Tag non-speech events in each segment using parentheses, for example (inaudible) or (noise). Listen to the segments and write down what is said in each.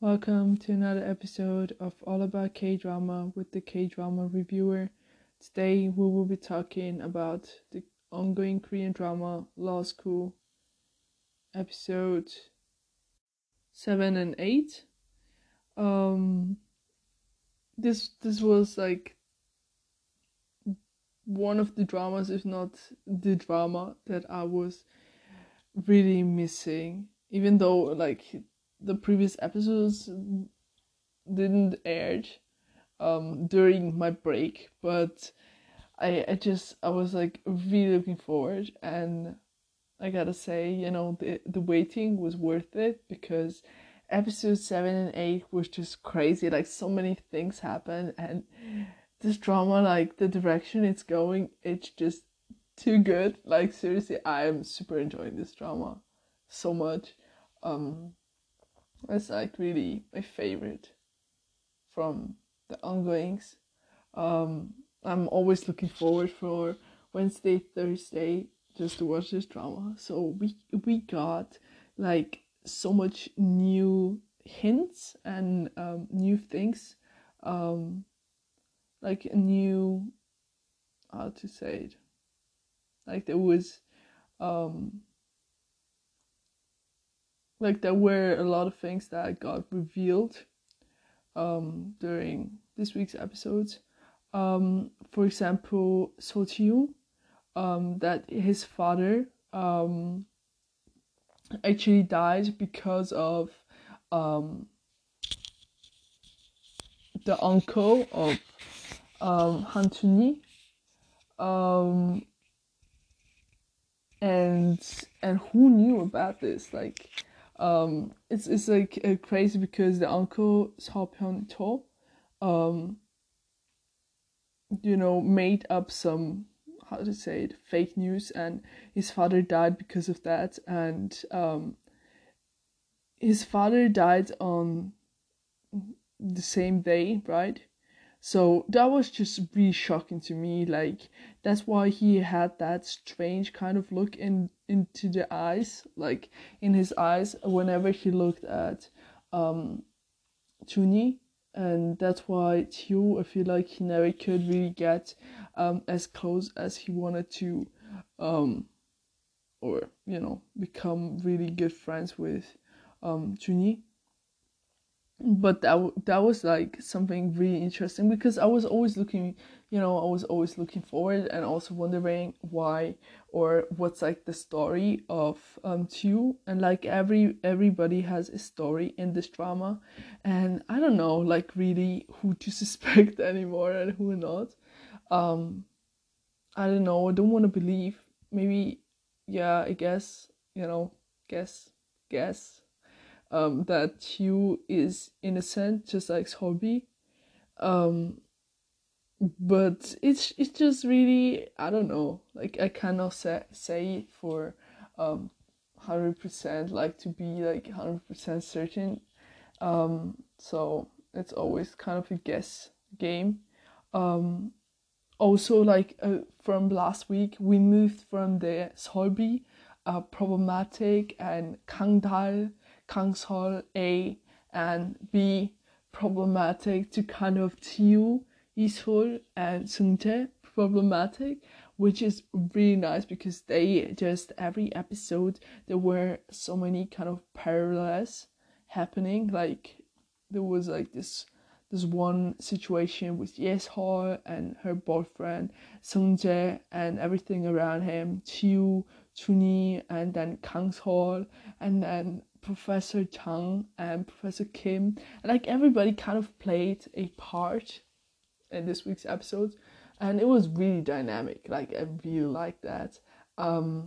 Welcome to another episode of All About K Drama with the K Drama Reviewer. Today we will be talking about the ongoing Korean drama Law School, episode 7 and 8. Um this this was like one of the dramas if not the drama that I was really missing even though like the previous episodes didn't air um during my break but I I just I was like really looking forward and I gotta say you know the the waiting was worth it because episode 7 and 8 was just crazy like so many things happened and this drama like the direction it's going it's just too good. Like seriously i am super enjoying this drama so much. Um it's like really my favorite from the ongoings. Um i'm always looking forward for wednesday thursday just to watch this drama. So we we got like so much new hints and um, new things. Um like a new how to say it? Like there was um like there were a lot of things that got revealed um during this week's episodes. Um for example So um that his father um actually died because of um the uncle of um Han Chun-yi um and and who knew about this? Like um it's it's like uh, crazy because the uncle Seo Pyun-cho um you know made up some how to say it fake news and his father died because of that. And um his father died on the same day right so that was just really shocking to me like that's why he had that strange kind of look in into the eyes like in his eyes whenever he looked at um Chun-yi and that's why Tio, I feel like he never could really get um as close as he wanted to um or you know become really good friends with um Chun-yi but that that was like something really interesting because I was always looking, you know, I was always looking forward and also wondering why or what's like the story of um Teo and like every everybody has a story in this drama and I don't know like really who to (laughs) suspect anymore and who not. Um I don't know, I don't want to believe. Maybe yeah, I guess, you know, guess guess um, that Hugh is innocent, just like Solby. Um, but it's it's just really I don't know. Like I cannot say say it for um hundred percent like to be like hundred percent certain. Um, so it's always kind of a guess game. Um, also like uh, from last week we moved from the Solby, uh, problematic and Kangdal Kangsol A and B problematic to kind of Teo, Ishol and Seungjae problematic, which is really nice because they just every episode there were so many kind of parallels happening. Like there was like this this one situation with Yeshol and her boyfriend Seungjae and everything around him, Teo, Chun-yi, and then Kang Sol, and then Professor Chang and Professor Kim. Like everybody kind of played a part in this week's episode, and it was really dynamic. Like I really like that. Um,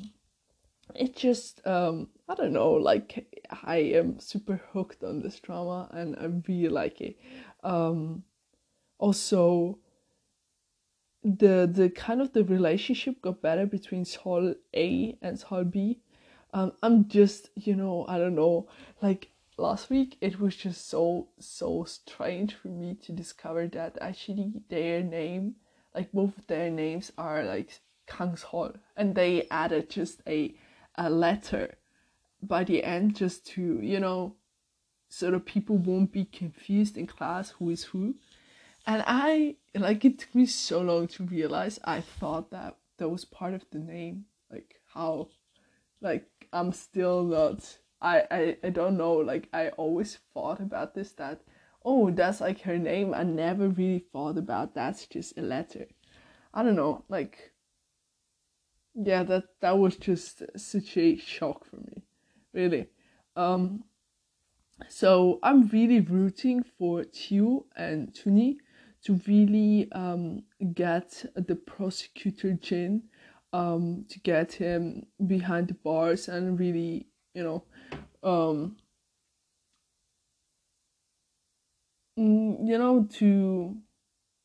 it just um, I don't know. Like I am super hooked on this drama, and I really like it. Um, also the the kind of the relationship got better between Sol A and Sol B um, I'm just, you know, I don't know, like last week it was just so so strange for me to discover that actually their name, like both of their names are like Kangshol, and they added just a a letter by the end just to you know so that people won't be confused in class who is who. And I like it took me so long to realize I thought that that was part of the name. Like how like I'm still not I, I I don't know, like I always thought about this that oh that's like her name. I never really thought about that's just a letter. I don't know, like yeah, that that was just such a shock for me. Really. Um so I'm really rooting for Chiu and Tuni to really um, get the prosecutor Jin um, to get him behind the bars and really, you know, um, mm, you know, to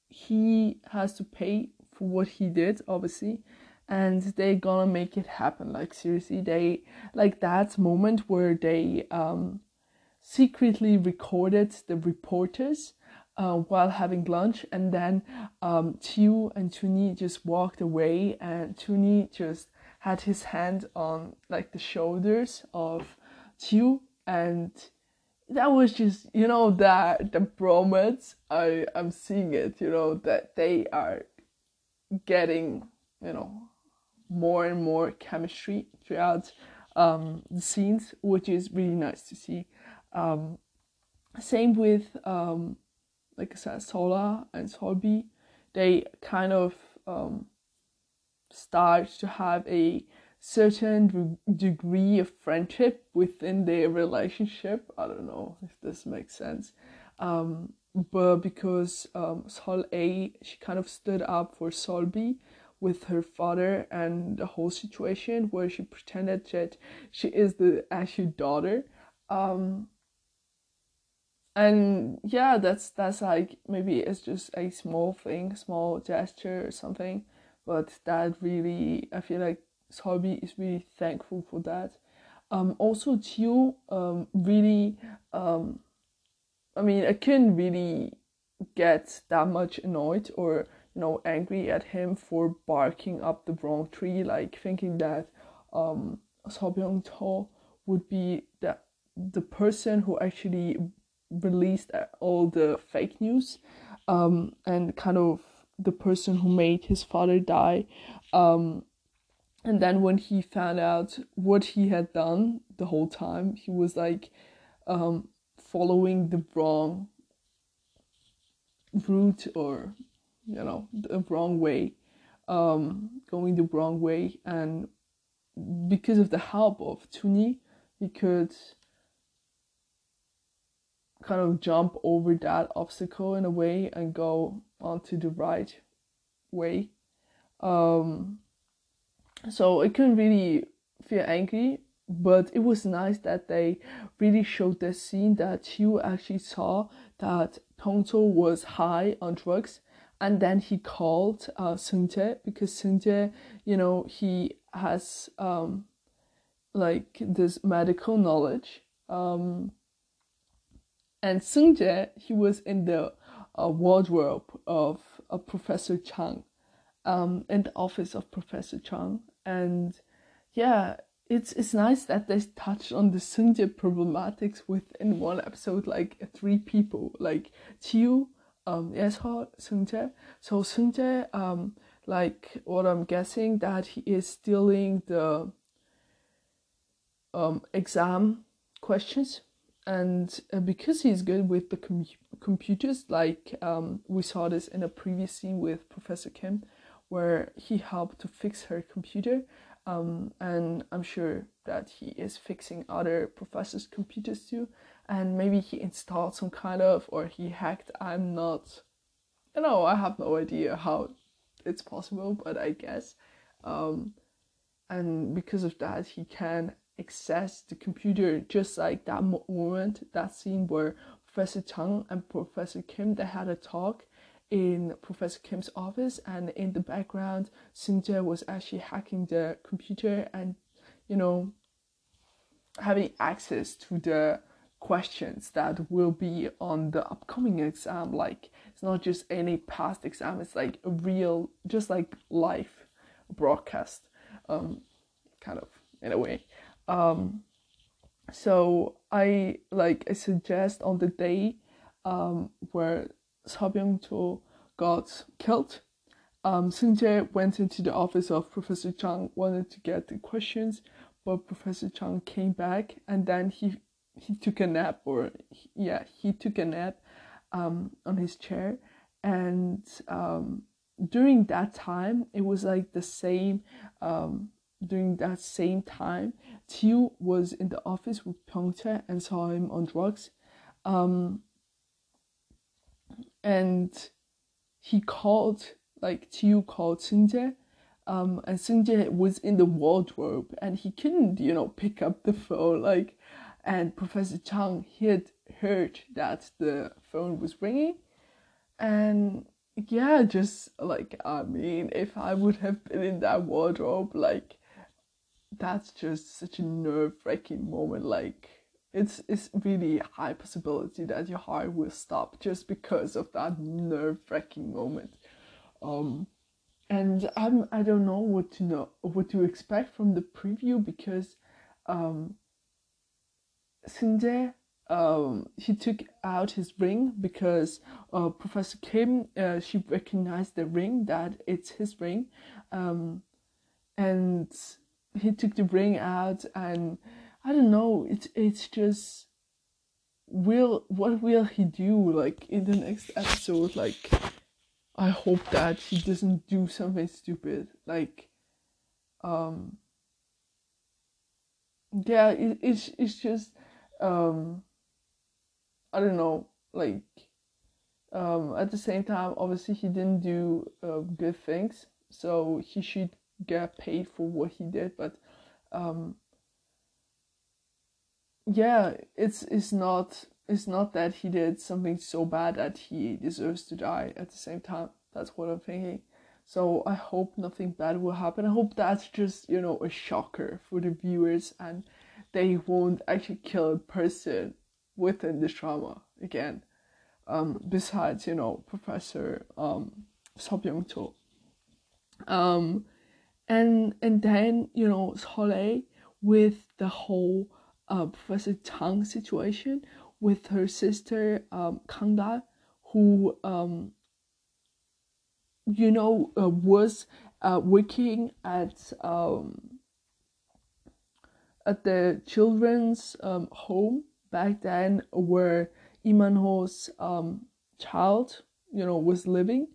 he has to pay for what he did, obviously, and they're gonna make it happen. Like seriously, they like that moment where they um secretly recorded the reporters uh, while having lunch, and then um, Chiu and Tuni just walked away, and Tuni just had his hand on like the shoulders of Chiu, and that was just you know that the bromance I I'm seeing it, you know that they are getting you know more and more chemistry throughout um, the scenes, which is really nice to see. Um, same with um, like I said, Sola and Solbi, they kind of um, start to have a certain degree of friendship within their relationship. I don't know if this makes sense. Um, but because um, Sol A, she kind of stood up for Solbi with her father and the whole situation where she pretended that she is the actual daughter. Um, and yeah that's that's like maybe it's just a small thing small gesture or something but that really i feel like Solbi is really thankful for that. Um also Chiu um really um i mean i couldn't really get that much annoyed or you know angry at him for barking up the wrong tree like thinking that um So Byung would be the the person who actually released all the fake news um, and kind of the person who made his father die. Um, and then when he found out what he had done the whole time, he was like um, following the wrong route or, you know, the wrong way, um, going the wrong way. And because of the help of Tuni, he could kind of jump over that obstacle in a way and go onto the right way. Um, so I couldn't really feel angry, but it was nice that they really showed the scene that you actually saw that Tongto was high on drugs and then he called uh, Seungjae because Seungjae, you know, he has um, like this medical knowledge. Um, and Seungjae, he was in the uh, wardrobe of uh, Professor Chang, um, in the office of Professor Chang. And yeah, it's it's nice that they touched on the Seungjae problematics within one episode, like three people, like Chiu, um, Yesho, Seungjae. So Seungjae, um, like what I'm guessing that he is stealing the um, exam questions and uh, because he's good with the com- computers like um, we saw this in a previous scene with professor kim where he helped to fix her computer um, and i'm sure that he is fixing other professors computers too. And maybe he installed some kind of or he hacked i'm not you know i have no idea how it's possible but i guess um, and because of that he can access the computer just like that moment that scene where professor chang and professor kim they had a talk in professor kim's office and in the background Seungjae was actually hacking the computer and you know having access to the questions that will be on the upcoming exam. Like it's not just any past exam it's like a real just like live broadcast um kind of in a way um, so I like I suggest on the day um, where Seobyung To got killed, um, Seung-jae went into the office of Professor Chang, wanted to get the questions, but Professor Chang came back and then he he took a nap or yeah he took a nap um, on his chair. And um, during that time it was like the same um, during that same time Tiu was in the office with Pyeongtae and saw him on drugs. Um, and he called like Tiu called Seung-jae um, and Seung-jae was in the wardrobe and he couldn't you know pick up the phone like and Professor Chang he had heard that the phone was ringing. And yeah just like I mean if I would have been in that wardrobe like that's just such a nerve-wracking moment like it's it's really a high possibility that your heart will stop just because of that nerve-wracking moment. Um and I'm I don't know what to know what to expect from the preview because um Seung-jae um, he took out his ring because uh, Professor Kim uh, she recognized the ring that it's his ring, um, and he took the ring out and I don't know it's it's just will what will he do like in the next episode? Like I hope that he doesn't do something stupid. Like um yeah it, it's it's just um I don't know, like um, at the same time, obviously he didn't do uh, good things, so he should get paid for what he did. But um, yeah, it's it's not it's not that he did something so bad that he deserves to die. At the same time, that's what I'm thinking. So I hope nothing bad will happen. I hope that's just you know a shocker for the viewers and they won't actually kill a person within this drama again. Um, besides, you know, Professor um. Um, and and then you know Seollei with the whole uh, Professor Tang situation with her sister um, who um, you know uh, was uh, working at um, at the children's um, home back then where Imanho's um, child, you know, was living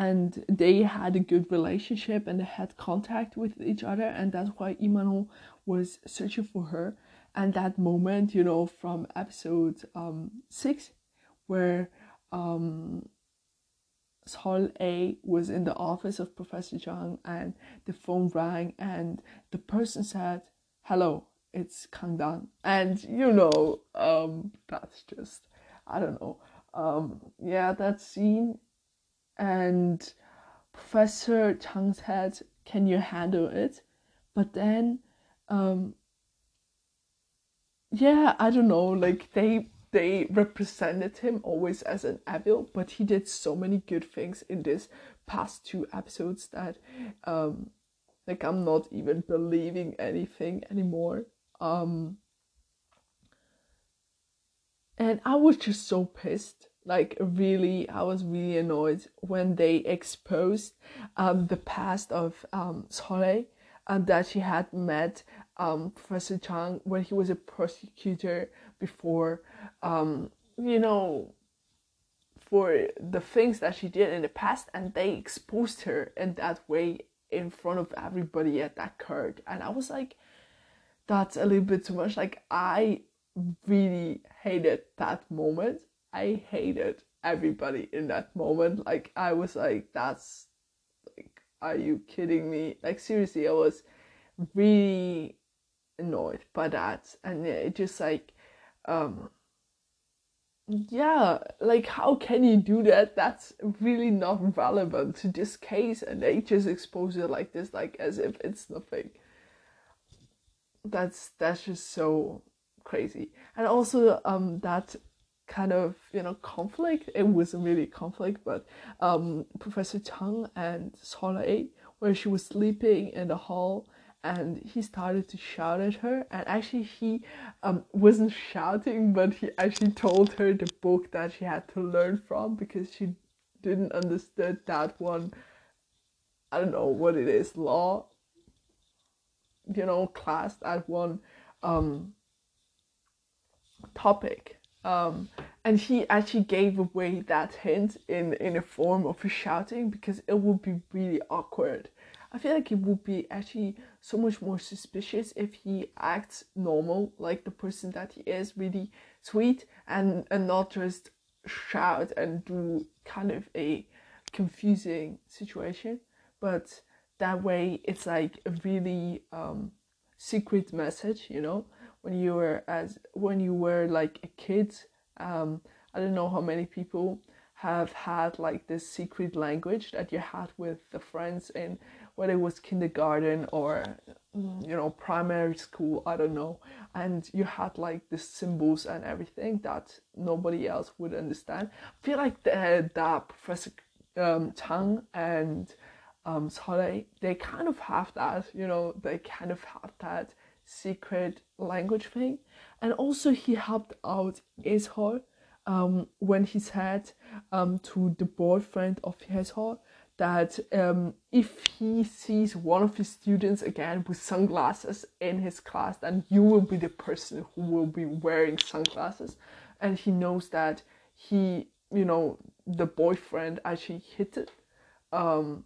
and they had a good relationship and they had contact with each other and that's why Imanho was searching for her and that moment you know from episode um, 6 where um, Sol A was in the office of Professor Chang and the phone rang and the person said hello it's Kangdan. And you know, um, that's just I don't know. Um, yeah, that scene and Professor Chang said, Can you handle it? But then um yeah, I don't know, like they they represented him always as an evil, but he did so many good things in this past two episodes that um like I'm not even believing anything anymore. Um, and I was just so pissed. Like, really, I was really annoyed when they exposed um, the past of um, and that she had met um, Professor Chang when he was a prosecutor before, um, you know, for the things that she did in the past, and they exposed her in that way in front of everybody at that court. And I was like, that's a little bit too much. Like I really hated that moment. I hated everybody in that moment. Like I was like, that's like, are you kidding me? Like seriously, I was really annoyed by that, and it just like, um, yeah, like how can you do that? That's really not relevant to this case, and they just expose it like this, like as if it's nothing that's that's just so crazy and also um that kind of you know conflict. It wasn't really conflict but um professor chang and Seollei where she was sleeping in the hall and he started to shout at her and actually he um, wasn't shouting but he actually told her the book that she had to learn from because she didn't understand that one i don't know what it is law you know class that one um, topic um, and he actually gave away that hint in in a form of shouting because it would be really awkward. I feel like it would be actually so much more suspicious if he acts normal like the person that he is really sweet and and not just shout and do kind of a confusing situation. But that way it's like a really um, secret message you know when you were as when you were like a kid um, i don't know how many people have had like this secret language that you had with the friends in whether it was kindergarten or you know primary school i don't know. And you had like the symbols and everything that nobody else would understand. I feel like the, that professor um, Chang and um, Soleil, they kind of have that, you know, they kind of have that secret language thing. And also, he helped out Ishol um, when he said um, to the boyfriend of Ishol that um, if he sees one of his students again with sunglasses in his class, then you will be the person who will be wearing sunglasses. And he knows that he, you know, the boyfriend actually hit it. Um,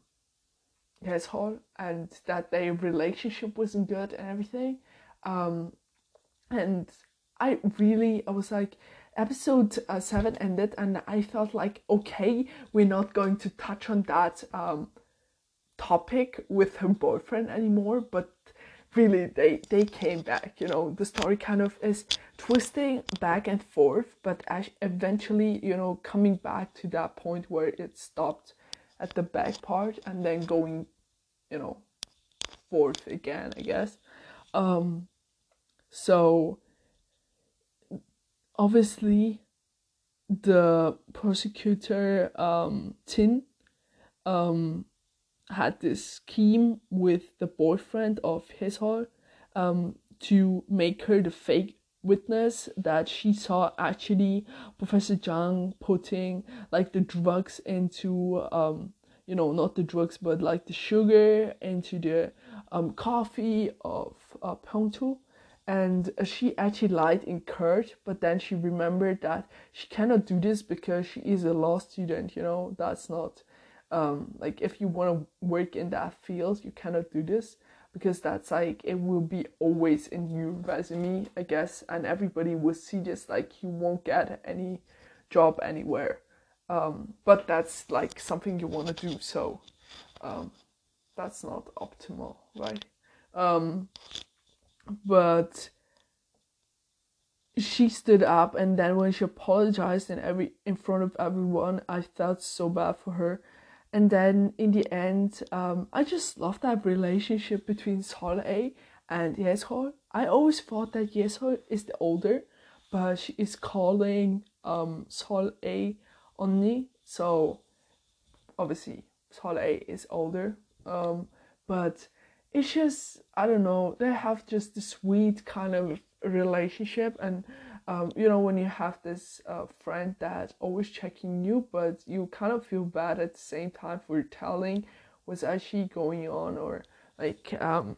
Ishol and that their relationship wasn't good and everything um, and I really, I was like, episode uh, seven ended, and I felt like, okay, we're not going to touch on that um, topic with her boyfriend anymore, but really they they came back you know the story kind of is twisting back and forth but eventually you know coming back to that point where it stopped at the back part and then going you know forth again i guess. Um so obviously the prosecutor um, Tin um, had this scheme with the boyfriend of his um, to make her the fake witness that she saw actually Professor Zhang putting like the drugs into um, you know not the drugs but like the sugar into the um, coffee of uh, and she actually lied in court but then she remembered that she cannot do this because she is a law student you know? That's not um, like if you want to work in that field you cannot do this because that's like it will be always in your resume i guess and everybody will see this like you won't get any job anywhere. Um, but that's like something you want to do so um, that's not optimal right? Um, but she stood up and then when she apologized in every in front of everyone i felt so bad for her and then in the end um, i just love that relationship between Soleil and Yeshol. i always thought that Yeshol is the older but she is calling um, Soleil only so obviously Soleil is older um, but it's just I don't know. They have just this sweet kind of relationship, and um, you know when you have this uh, friend that's always checking you, but you kind of feel bad at the same time for telling what's actually going on, or like um,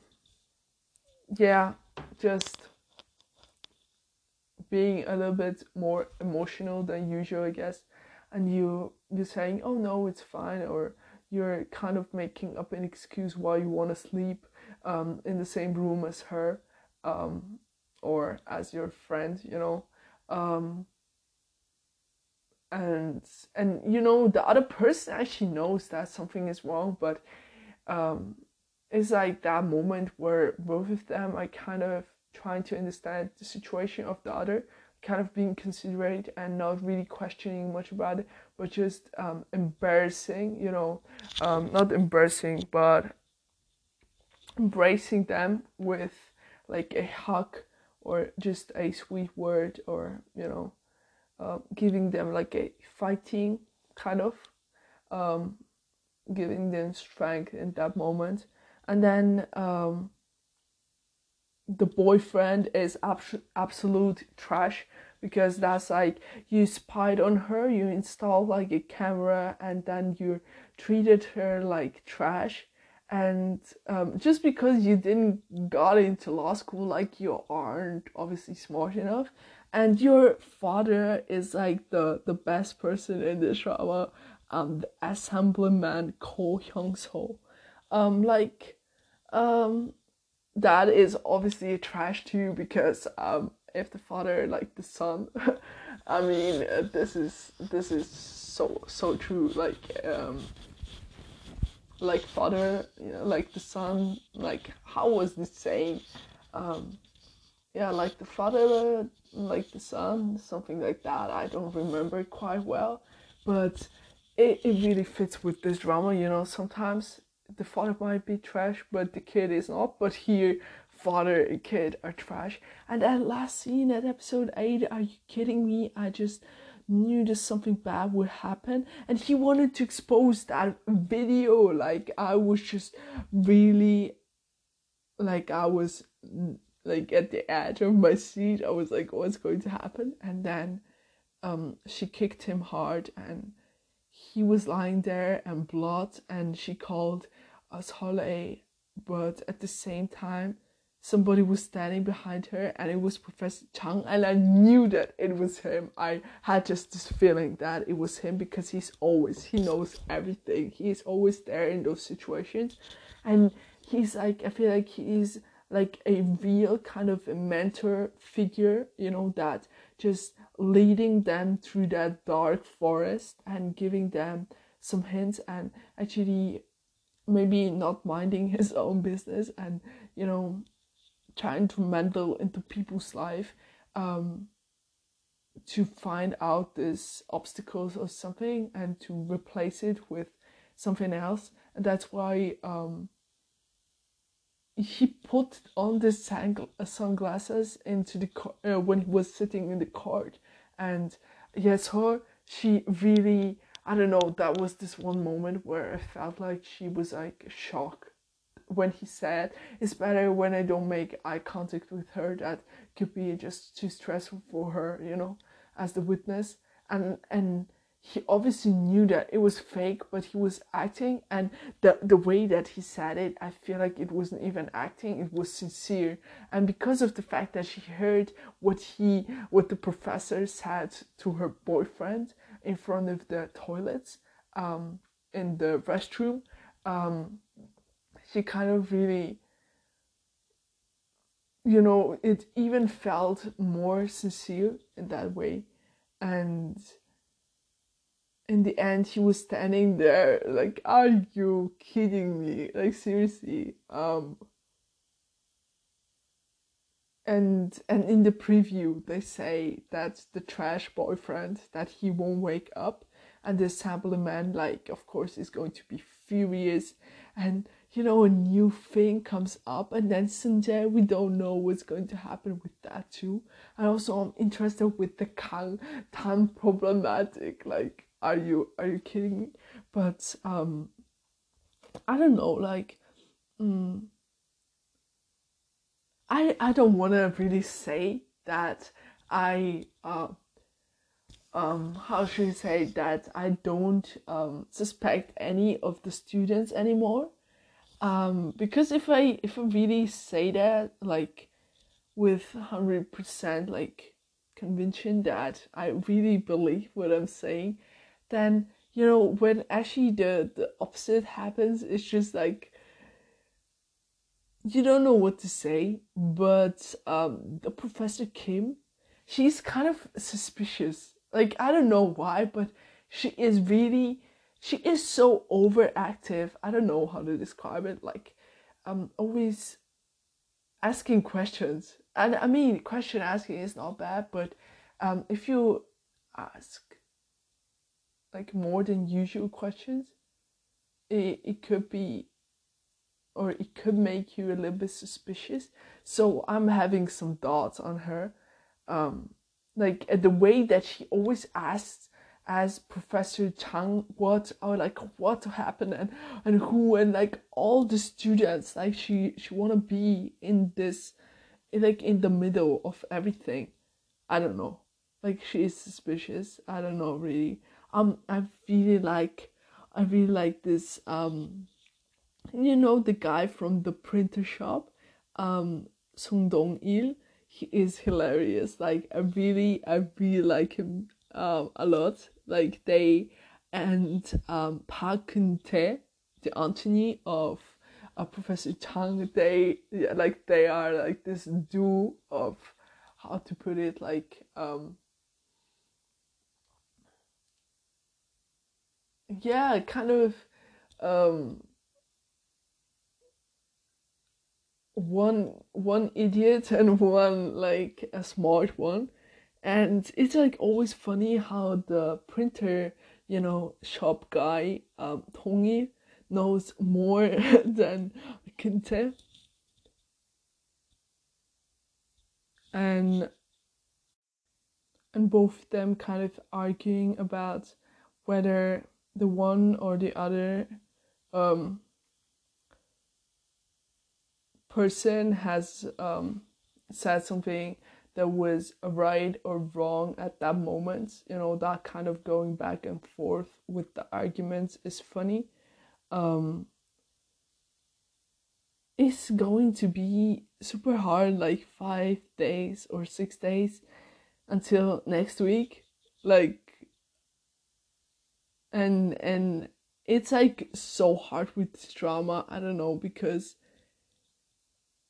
yeah, just being a little bit more emotional than usual, I guess. And you you're saying, oh no, it's fine, or you're kind of making up an excuse why you want to sleep um, in the same room as her um, or as your friend, you know. Um, and and you know the other person actually knows that something is wrong, but um, it's like that moment where both of them are kind of trying to understand the situation of the other kind of being considerate and not really questioning much about it, but just um, embarrassing, you know, um, not embarrassing, but embracing them with like a hug or just a sweet word or, you know, uh, giving them like a fighting kind of, um, giving them strength in that moment. And then um, the boyfriend is abs- absolute trash because that's like you spied on her you installed like a camera and then you treated her like trash. And um, just because you didn't got into law school like you aren't obviously smart enough. And your father is like the the best person in the drama um the assemblyman ko hyung so um like um that is obviously a trash too because um if the father like the son (laughs) i mean uh, this is this is so so true like um like father you know like the son like how was this saying? Um yeah like the father like the son something like that i don't remember it quite well but it, it really fits with this drama you know sometimes the father might be trash but the kid is not but here father and kid are trash. And that last scene at episode 8 are you kidding me? I just knew that something bad would happen. And he wanted to expose that video. Like i was just really like i was like at the edge of my seat. I was like what's going to happen? And then um she kicked him hard and he was lying there and blood and she called us Hole, but at the same time somebody was standing behind her and it was Professor Chang and I knew that it was him. I had just this feeling that it was him because he's always he knows everything. He's always there in those situations. And he's like I feel like he's like a real kind of mentor figure, you know, that just leading them through that dark forest and giving them some hints and actually maybe not minding his own business and you know trying to meddle into people's life um, to find out these obstacles or something and to replace it with something else. And that's why um, he put on the sang- sunglasses into the car uh, when he was sitting in the cart and yes her she really i don't know that was this one moment where i felt like she was like shocked when he said it's better when I don't make eye contact with her that could be just too stressful for her, you know, as the witness. And and he obviously knew that it was fake, but he was acting and the the way that he said it, I feel like it wasn't even acting, it was sincere. And because of the fact that she heard what he what the professor said to her boyfriend in front of the toilets, um, in the restroom, um, she kind of really you know it even felt more sincere in that way. And in the end he was standing there like are you kidding me? Like seriously um and and in the preview they say that the trash boyfriend that he won't wake up and the assembly man like of course is going to be furious and you know, a new thing comes up, and then Seungjae, we don't know what's going to happen with that too. And also, I'm interested with the Kang Tan problematic. Like, are you are you kidding me? But um, I don't know. Like, um, I I don't want to really say that I uh um how should I say that I don't um suspect any of the students anymore. Um because if i if i really say that like with 100% like conviction that i really believe what i'm saying then you know when actually the the opposite happens it's just like you don't know what to say but um the professor kim she's kind of suspicious like i don't know why but she is really she is so overactive. I don't know how to describe it. Like, um, always asking questions. And I mean, question asking is not bad, but um, if you ask like more than usual questions, it, it could be or it could make you a little bit suspicious. So I'm having some thoughts on her. Um, like the way that she always asks as Professor Chang what or like what happened and and who and like all the students like she she wanna be in this like in the middle of everything. I don't know. Like she is suspicious. I don't know really. Um I really like I really like this um you know the guy from the printer shop, um Sung Dong Il. He is hilarious. Like I really I really like him um a lot. Like they and um Park Kun Tae, the Anthony of uh, Professor Chang, they yeah, like they are like this duo of how to put it like um yeah kind of um one one idiot (laughs) and one like a smart one. And it's like always funny how the printer you know shop guy um Tongi knows more (laughs) than Kinte. And and both of them kind of arguing about whether the one or the other um, person has um, said something that was right or wrong at that moment. You know, that kind of going back and forth with the arguments is funny. Um, it's going to be super hard, like five days or six days until next week. Like, and and it's like so hard with drama. I don't know because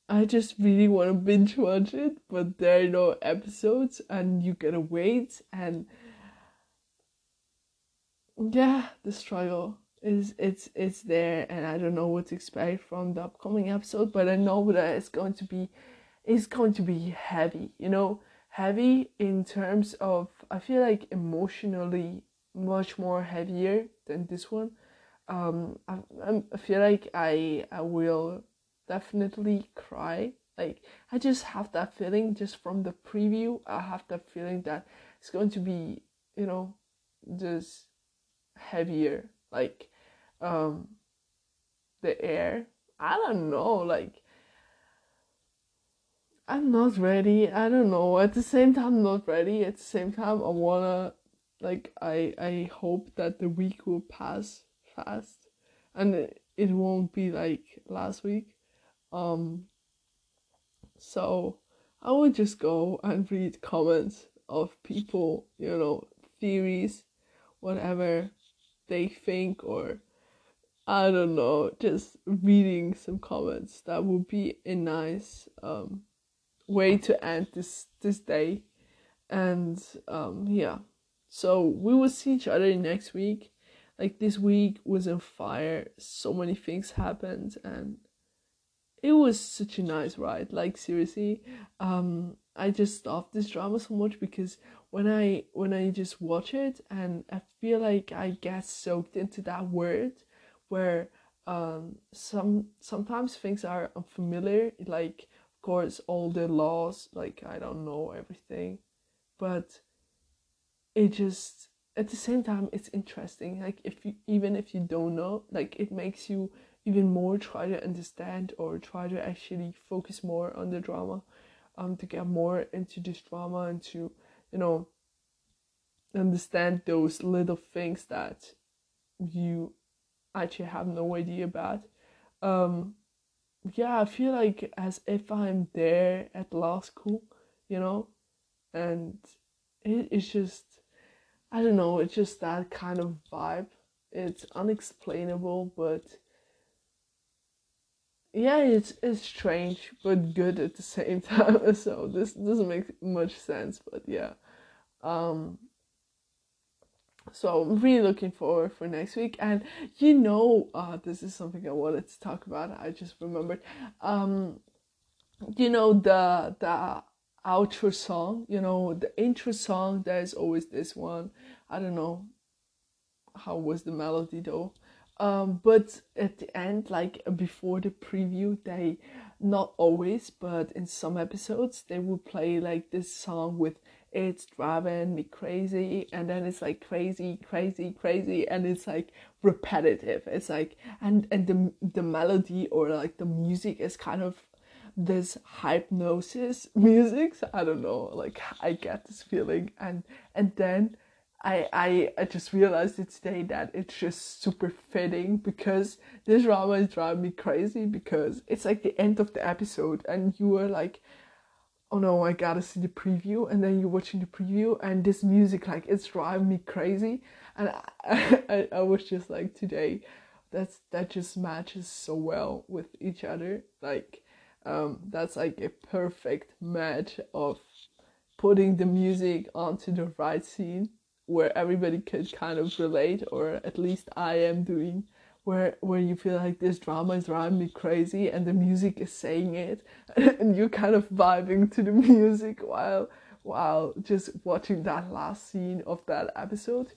I just really want to binge watch it, but there are no episodes, and you gotta wait. And yeah, the struggle is it's it's there, and I don't know what to expect from the upcoming episode, but I know that it's going to be it's going to be heavy. You know, heavy in terms of I feel like emotionally much more heavier than this one. Um, I, I feel like I I will definitely cry. Like I just have that feeling just from the preview. I have that feeling that it's going to be you know just heavier. Like um, the air. I don't know. Like I'm not ready. I don't know. At the same time, I'm not ready. At the same time, I wanna like I I hope that the week will pass fast, and it, it won't be like last week. Um. So I would just go and read comments of people, you know, theories, whatever they think, or I don't know, just reading some comments. That would be a nice um way to end this this day and um yeah so we will see each other next week like this week was on fire so many things happened and it was such a nice ride like seriously. Um i just love this drama so much because when i when i just watch it and i feel like i get soaked into that world where um some sometimes things are unfamiliar like of course all the laws like i don't know everything but it just at the same time it's interesting. Like if you even if you don't know like it makes you even more try to understand or try to actually focus more on the drama um to get more into this drama and to you know understand those little things that you actually have no idea about um yeah, I feel like as if I'm there at law school, you know, and it, it's just, I don't know, it's just that kind of vibe. It's unexplainable, but yeah, it's it's strange but good at the same (laughs) time. So this doesn't make much sense, but yeah. Um, so I'm really looking forward for next week. And you know, uh, this is something I wanted to talk about. I just remembered. Um, you know the the outro song. You know the intro song. There's always this one. I don't know how was the melody though. Um, but at the end, like before the preview, they not always, but in some episodes, they will play like this song with it's driving me crazy and then it's like crazy crazy crazy and it's like repetitive it's like and and the the melody or like the music is kind of this hypnosis (laughs) music. So I don't know, like I get this feeling, and and then I I I just realized it today that it's just super fitting because this drama is driving me crazy because it's like the end of the episode and you were like oh no, I gotta see the preview, and then you're watching the preview, and this music like it's driving me crazy, and I, (laughs) I, I was just like today, that's that just matches so well with each other, like, um, that's like a perfect match of putting the music onto the right scene where everybody could kind of relate, or at least I am doing where where you feel like this drama is driving me crazy and the music is saying it (laughs) and you're kind of vibing to the (laughs) music while while just watching that last scene of that episode.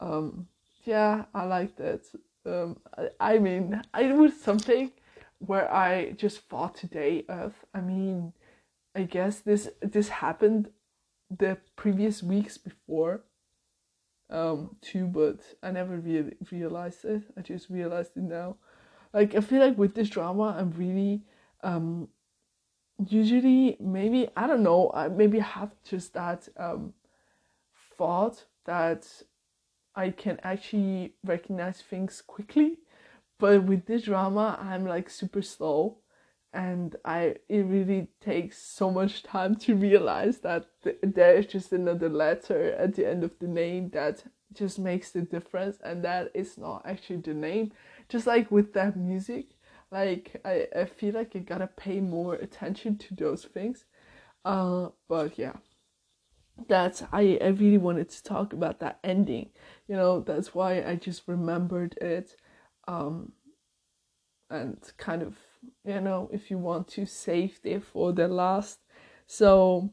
Um yeah i like that. Um i, I mean it was something where i just thought today of i mean i guess this this happened the previous weeks before um, too, but I never really realized it. I just realized it now. Like I feel like with this drama, I'm really um, usually maybe I don't know. I maybe have just that um, thought that I can actually recognize things quickly, but with this drama, I'm like super slow and I it really takes so much time to realize that th- there is just another letter at the end of the name that just makes the difference and that is not actually the name. Just like with that music like I, I feel like you gotta pay more attention to those things. Uh but yeah. That's I, I really wanted to talk about that ending. You know that's why I just remembered it. Um and kind of you know if you want to save it for the last. So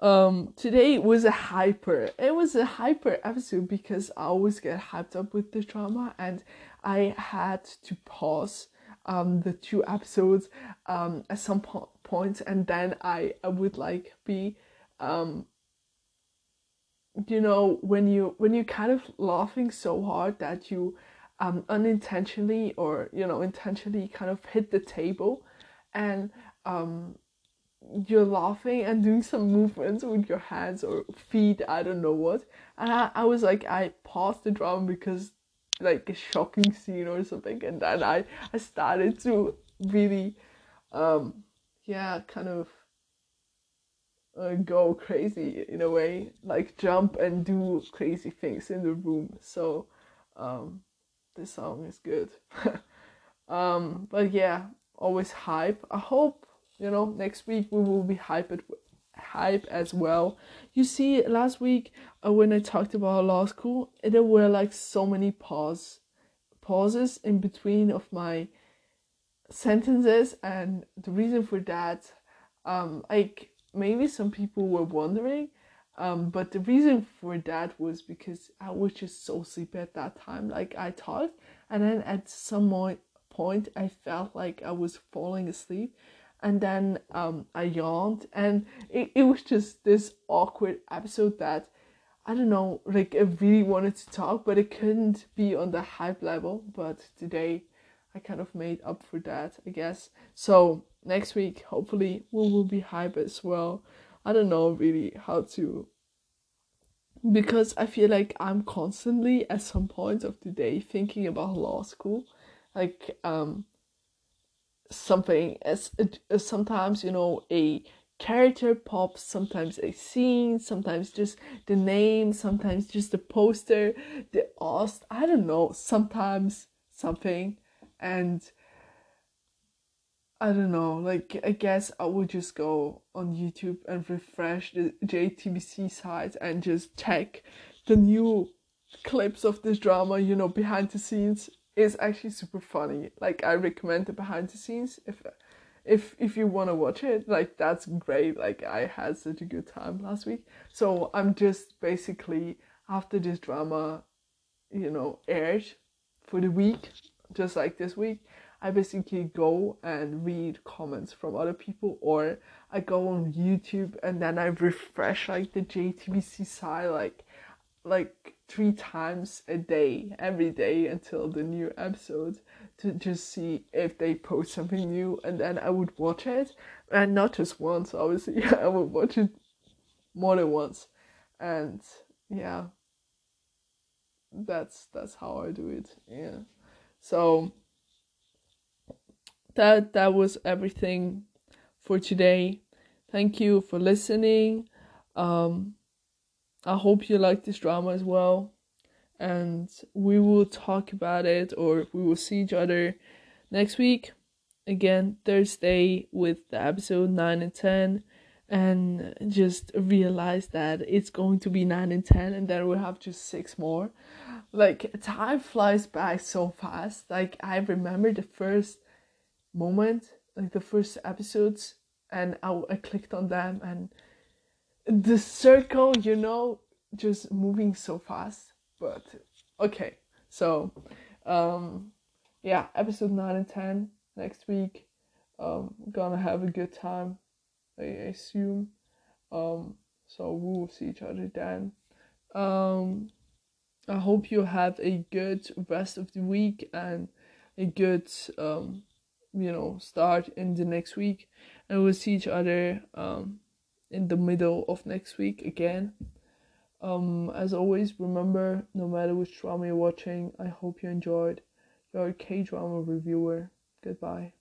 um today was a hyper it was a hyper episode because i always get hyped up with the drama and i had to pause um the two episodes um at some po- point and then i i would like be um you know when you when you're kind of laughing so hard that you um, unintentionally or you know intentionally kind of hit the table and um, you're laughing and doing some movements with your hands or feet i don't know what. And i, I was like i paused the drama because like a shocking scene or something. And then i i started to really um yeah kind of uh, go crazy in a way like jump and do crazy things in the room. So um this song is good. (laughs) um, but yeah, always hype. I hope you know next week we will be hyped hype as well. You see, last week uh, when I talked about law school, there were like so many pause pauses in between of my sentences, and the reason for that, um, like maybe some people were wondering um, but the reason for that was because I was just so sleepy at that time. Like I thought, and then at some point I felt like I was falling asleep, and then um, I yawned, and it, it was just this awkward episode that I don't know, like I really wanted to talk, but it couldn't be on the hype level. But today I kind of made up for that, I guess. So next week, hopefully, we will be hype as well. I don't know really how to because I feel like I'm constantly at some point of the day thinking about law school, like um something as, as sometimes you know a character pops, sometimes a scene, sometimes just the name, sometimes just the poster, the host, I don't know, sometimes something. And I don't know, like I guess I would just go on YouTube and refresh the JTBC site and just check the new clips of this drama, you know, behind the scenes is actually super funny. Like I recommend the behind the scenes if if if you want to watch it, like that's great. Like I had such a good time last week. So I'm just basically after this drama, you know, aired for the week, just like this week, I basically go and read comments from other people, or I go on YouTube and then I refresh like the JTBC site like like three times a day, every day until the new episode to just see if they post something new and then I would watch it. And not just once obviously (laughs) I would watch it more than once. And yeah. That's that's how I do it yeah. So that that was everything for today. Thank you for listening. Um I hope you like this drama as well. And we will talk about it or we will see each other next week. Again Thursday with the episode 9 and 10 and just realize that it's going to be 9 and 10 and then we'll have just six more. Like time flies by so fast. Like i remember the first moment like the first episodes and i, I clicked on them and the circle you know just moving so fast but okay so um yeah episode 9 and 10 next week um gonna have a good time i assume um so we will see each other then. Um i hope you have a good rest of the week and a good um you know start in the next week and we'll see each other um in the middle of next week again um, as always, remember no matter which drama you're watching, I hope you enjoyed. Your a K drama reviewer. Goodbye.